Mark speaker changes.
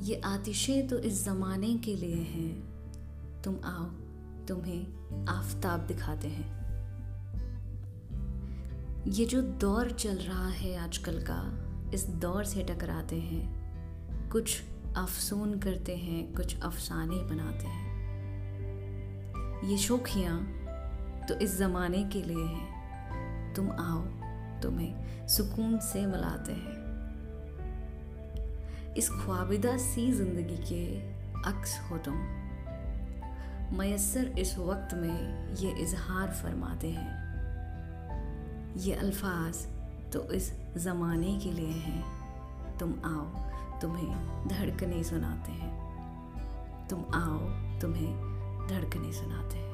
Speaker 1: ये आतिशें तो इस ज़माने के लिए हैं। तुम आओ, तुम्हें आफताब दिखाते हैं। ये जो दौर चल रहा है आजकल का, इस दौर से टकराते हैं। कुछ अफसून करते हैं, कुछ अफसाने बनाते हैं। ये शोखियाँ तो इस ज़माने के लिए हैं। तुम आओ, तुम्हें सुकून से मिलाते हैं। इस ख्वाबिदा सी ज़िंदगी के अक्स हो तुम। मैसर इस वक्त में ये इजहार फरमाते हैं। ये अल्फाज तो इस ज़माने के लिए हैं। तुम आओ, तुम्हें धड़कने सुनाते हैं। तुम आओ, तुम्हें धड़कने सुनाते हैं।